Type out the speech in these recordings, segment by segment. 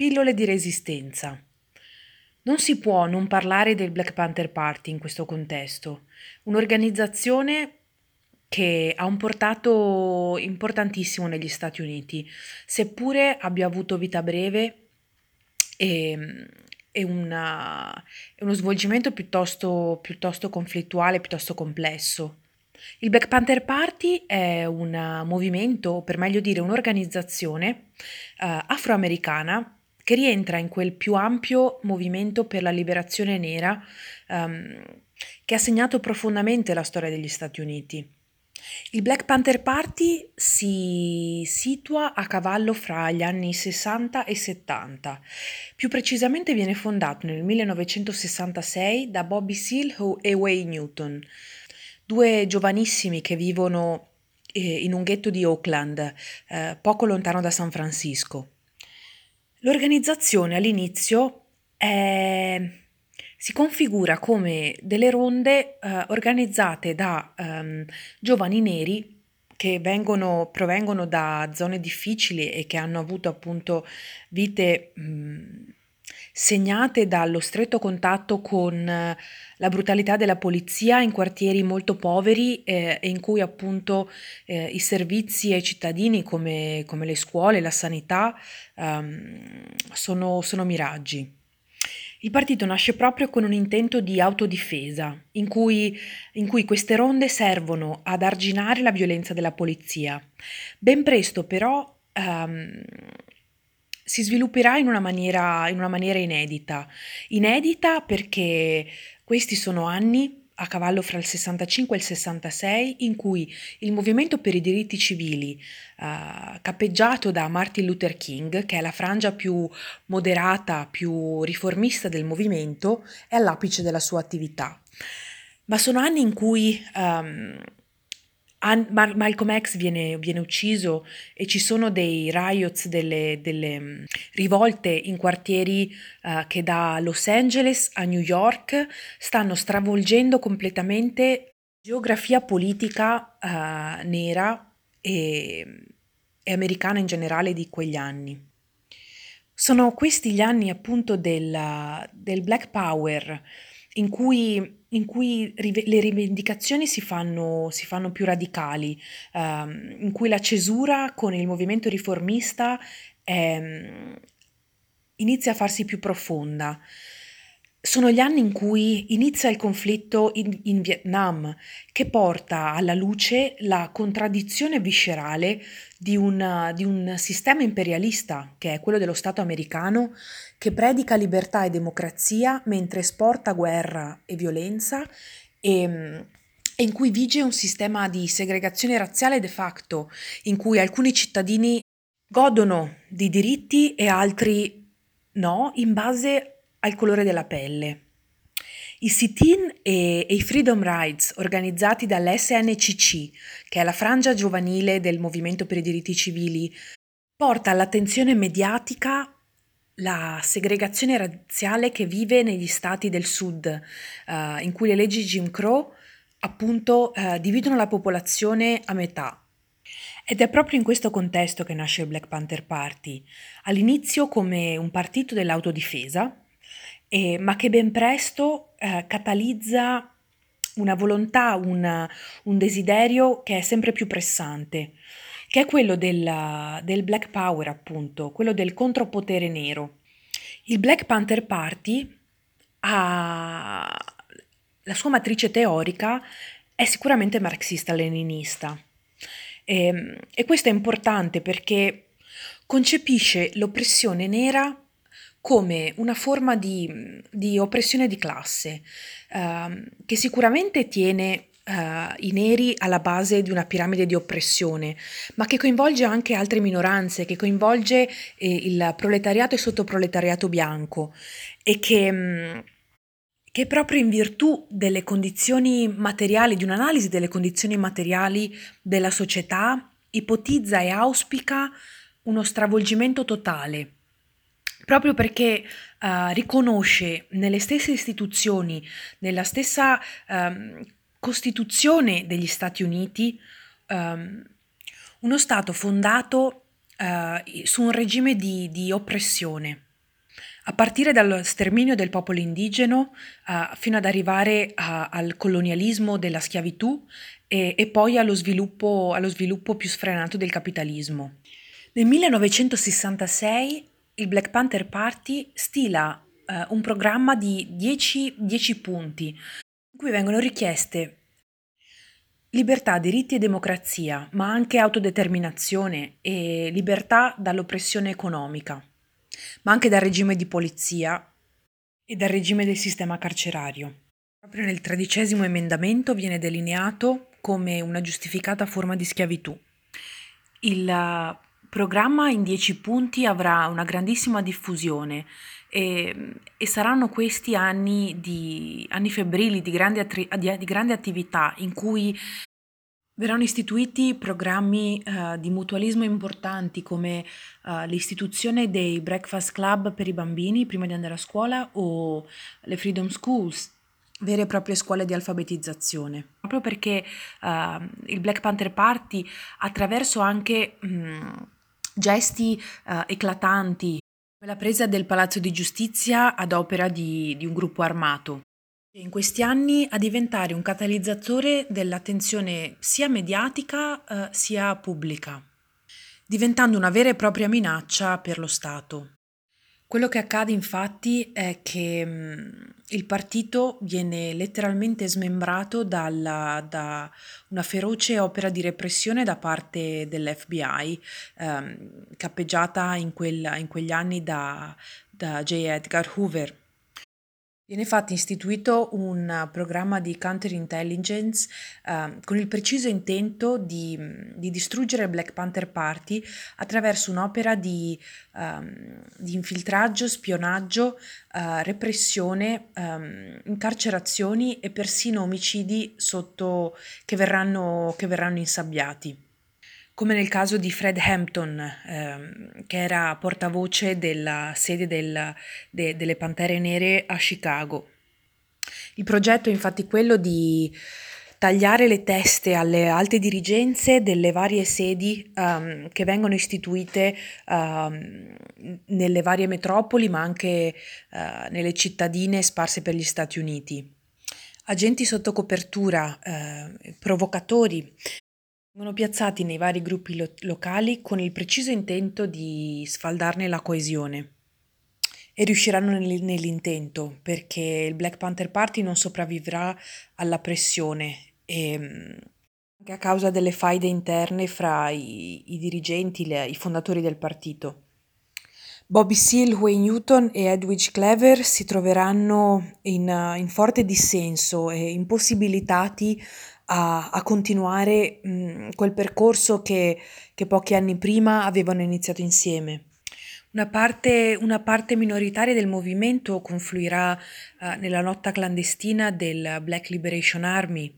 Pillole di resistenza. Non si può non parlare del Black Panther Party in questo contesto, un'organizzazione che ha un portato importantissimo negli Stati Uniti, seppure abbia avuto vita breve e, e, una, uno svolgimento piuttosto, piuttosto conflittuale, piuttosto complesso. Il Black Panther Party è un movimento, o per meglio dire un'organizzazione uh, afroamericana che rientra in quel più ampio movimento per la liberazione nera um, che ha segnato profondamente la storia degli Stati Uniti. Il Black Panther Party si situa a cavallo fra gli anni 60 e 70. Più precisamente viene fondato nel 1966 da Bobby Seale e Wayne Newton, due giovanissimi che vivono eh, in un ghetto di Oakland, eh, poco lontano da San Francisco. L'organizzazione all'inizio è, si configura come delle ronde eh, organizzate da um, giovani neri che vengono, provengono da zone difficili e che hanno avuto appunto vite mh, segnate dallo stretto contatto con eh, la brutalità della polizia in quartieri molto poveri eh, e in cui appunto eh, i servizi ai cittadini come, come, le scuole, la sanità ehm, sono, sono miraggi. Il partito nasce proprio con un intento di autodifesa, in cui, in cui, queste ronde servono ad arginare la violenza della polizia. Ben presto però um, si svilupperà in una, maniera, in una maniera inedita. Inedita perché questi sono anni a cavallo fra il 65 e il 66 in cui il movimento per i diritti civili, uh, cappeggiato da Martin Luther King, che è la frangia più moderata, più riformista del movimento, è all'apice della sua attività. Ma sono anni in cui um, Malcolm X viene, viene, ucciso e ci sono dei riots, delle, delle mm, rivolte in quartieri uh, che da Los Angeles a New York stanno stravolgendo completamente la geografia politica uh, nera e, e, americana in generale di quegli anni. Sono questi gli anni appunto del, del Black Power in cui in cui le rivendicazioni si fanno, si fanno più radicali, ehm, in cui la cesura con il movimento riformista è, inizia a farsi più profonda. Sono gli anni in cui inizia il conflitto in, in, Vietnam, che porta alla luce la contraddizione viscerale di un, di un sistema imperialista, che è quello dello Stato americano, che predica libertà e democrazia mentre esporta guerra e violenza e, e in cui vige un sistema di segregazione razziale de facto, in cui alcuni cittadini godono di diritti e altri no, in base al colore della pelle. I sit-in e, e, i Freedom Rides organizzati dall'SNCC, che è la frangia giovanile del movimento per i diritti civili, porta all'attenzione mediatica la segregazione razziale che vive negli stati del sud, uh, in cui le leggi Jim Crow appunto uh, dividono la popolazione a metà. Ed è proprio in questo contesto che nasce il Black Panther Party, all'inizio come un partito dell'autodifesa, eh, ma che ben presto eh, catalizza una volontà, una, un desiderio che è sempre più pressante, che è quello del, del Black Power, appunto, quello del contropotere nero. Il Black Panther Party ha la sua matrice teorica è sicuramente marxista-leninista. E, ehm, e questo è importante perché concepisce l'oppressione nera come una forma di, di oppressione di classe, uh, che sicuramente tiene uh, i neri alla base di una piramide di oppressione, ma che coinvolge anche altre minoranze, che coinvolge eh, il proletariato e sottoproletariato bianco e che... Mh, che proprio in virtù delle condizioni materiali, di un'analisi delle condizioni materiali della società, ipotizza e auspica uno stravolgimento totale proprio perché uh, riconosce nelle stesse istituzioni, nella stessa um, Costituzione degli Stati Uniti, um, uno Stato fondato uh, su un regime di, di oppressione. a partire dallo sterminio del popolo indigeno uh, fino ad arrivare a, al colonialismo della schiavitù e, e poi allo sviluppo, allo sviluppo più sfrenato del capitalismo. Nel 1966 il Black Panther Party stila uh, un programma di 10, 10 punti in cui vengono richieste Libertà, diritti e democrazia, ma anche autodeterminazione e libertà dall'oppressione economica ma anche dal regime di polizia e dal regime del sistema carcerario. Proprio nel tredicesimo emendamento viene delineato come una giustificata forma di schiavitù. Il eh, programma in dieci punti avrà una grandissima diffusione e, e saranno questi anni, di, anni febbrili di grande, di, di grande attività in cui Verranno istituiti programmi uh, di mutualismo importanti come uh, l'istituzione dei breakfast club per i bambini prima di andare a scuola o le freedom schools, vere e proprie scuole di alfabetizzazione. Proprio perché uh, il Black Panther Party, attraverso anche mh, gesti eclatanti, come la presa del Palazzo di Giustizia ad opera di, di un gruppo armato, in questi anni a diventare un catalizzatore dell'attenzione sia mediatica eh, sia pubblica, diventando una vera e propria minaccia per lo Stato. Quello che accade infatti è che mm, il partito viene letteralmente smembrato dalla, da una feroce opera di repressione da parte dell'FBI, ehm, cappeggiata in, quel, in, quegli anni da, da J. Edgar Hoover. Viene infatti istituito un programma di counterintelligence eh, con il preciso intento di, di, distruggere il Black Panther Party attraverso un'opera di, um, di infiltraggio, spionaggio, uh, repressione, um, incarcerazioni e persino omicidi sotto, che, verranno, che verranno insabbiati come nel caso di Fred Hampton, ehm, che era portavoce della sede del, de, delle Pantere Nere a Chicago. Il progetto è infatti quello di tagliare le teste alle alte dirigenze delle varie sedi um, che vengono istituite um, nelle varie metropoli, ma anche uh, nelle cittadine sparse per gli Stati Uniti. Agenti sotto copertura, uh, provocatori, Vengono piazzati nei vari gruppi lo- locali con il preciso intento di sfaldarne la coesione. E riusciranno nel- nell'intento, perché il Black Panther Party non sopravvivrà alla pressione e mm, anche a causa delle faide interne fra i, i dirigenti, le, i fondatori del partito. Bobby Seale, Wayne Newton e Edwidge Clever si troveranno in, in forte dissenso e impossibilitati a, a continuare mh, quel percorso che, che pochi anni prima avevano iniziato insieme. Una parte, una parte, minoritaria del movimento confluirà uh, nella lotta clandestina del Black Liberation Army,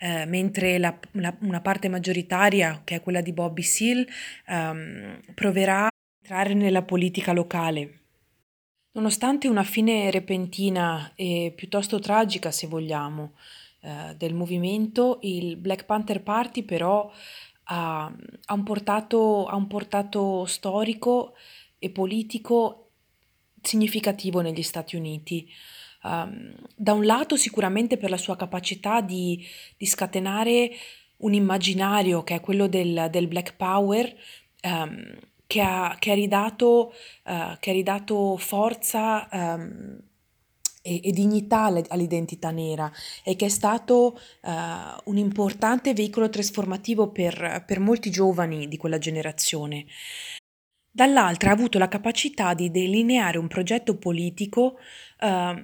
uh, mentre la, la, una parte maggioritaria, che è quella di Bobby Seale, um, proverà a entrare nella politica locale. Nonostante una fine repentina e piuttosto tragica, se vogliamo, eh, del movimento, il Black Panther Party però ha, ha, un portato, ha un portato storico e politico significativo negli Stati Uniti. Um, da un lato sicuramente per la sua capacità di, di scatenare un immaginario che è quello del, del Black Power, um, che, ha, che, ha ridato, uh, che, ha, ridato, forza um, e, e dignità all'identità nera e che è stato uh, un importante veicolo trasformativo per, per molti giovani di quella generazione. Dall'altra ha avuto la capacità di delineare un progetto politico uh,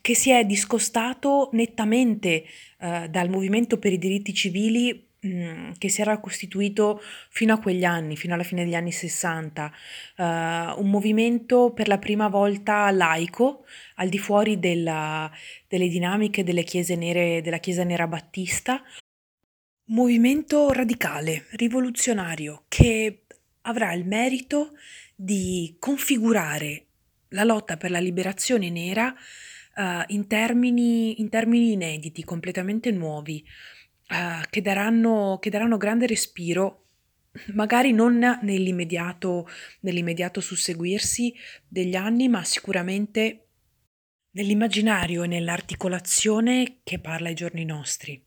che si è discostato nettamente uh, dal movimento per i diritti civili Mm, che si era costituito fino a quegli anni, fino alla fine degli anni 60, uh, eh, un movimento per la prima volta laico, al di fuori della, delle dinamiche delle chiese nere, della Chiesa Nera Battista, movimento radicale, rivoluzionario, che avrà il merito di configurare la lotta per la liberazione nera uh, in, termini, in termini inediti, completamente nuovi, uh, che, daranno, che daranno grande respiro magari non nell'immediato, nell'immediato susseguirsi degli anni, ma sicuramente nell'immaginario e nell'articolazione che parla ai giorni nostri.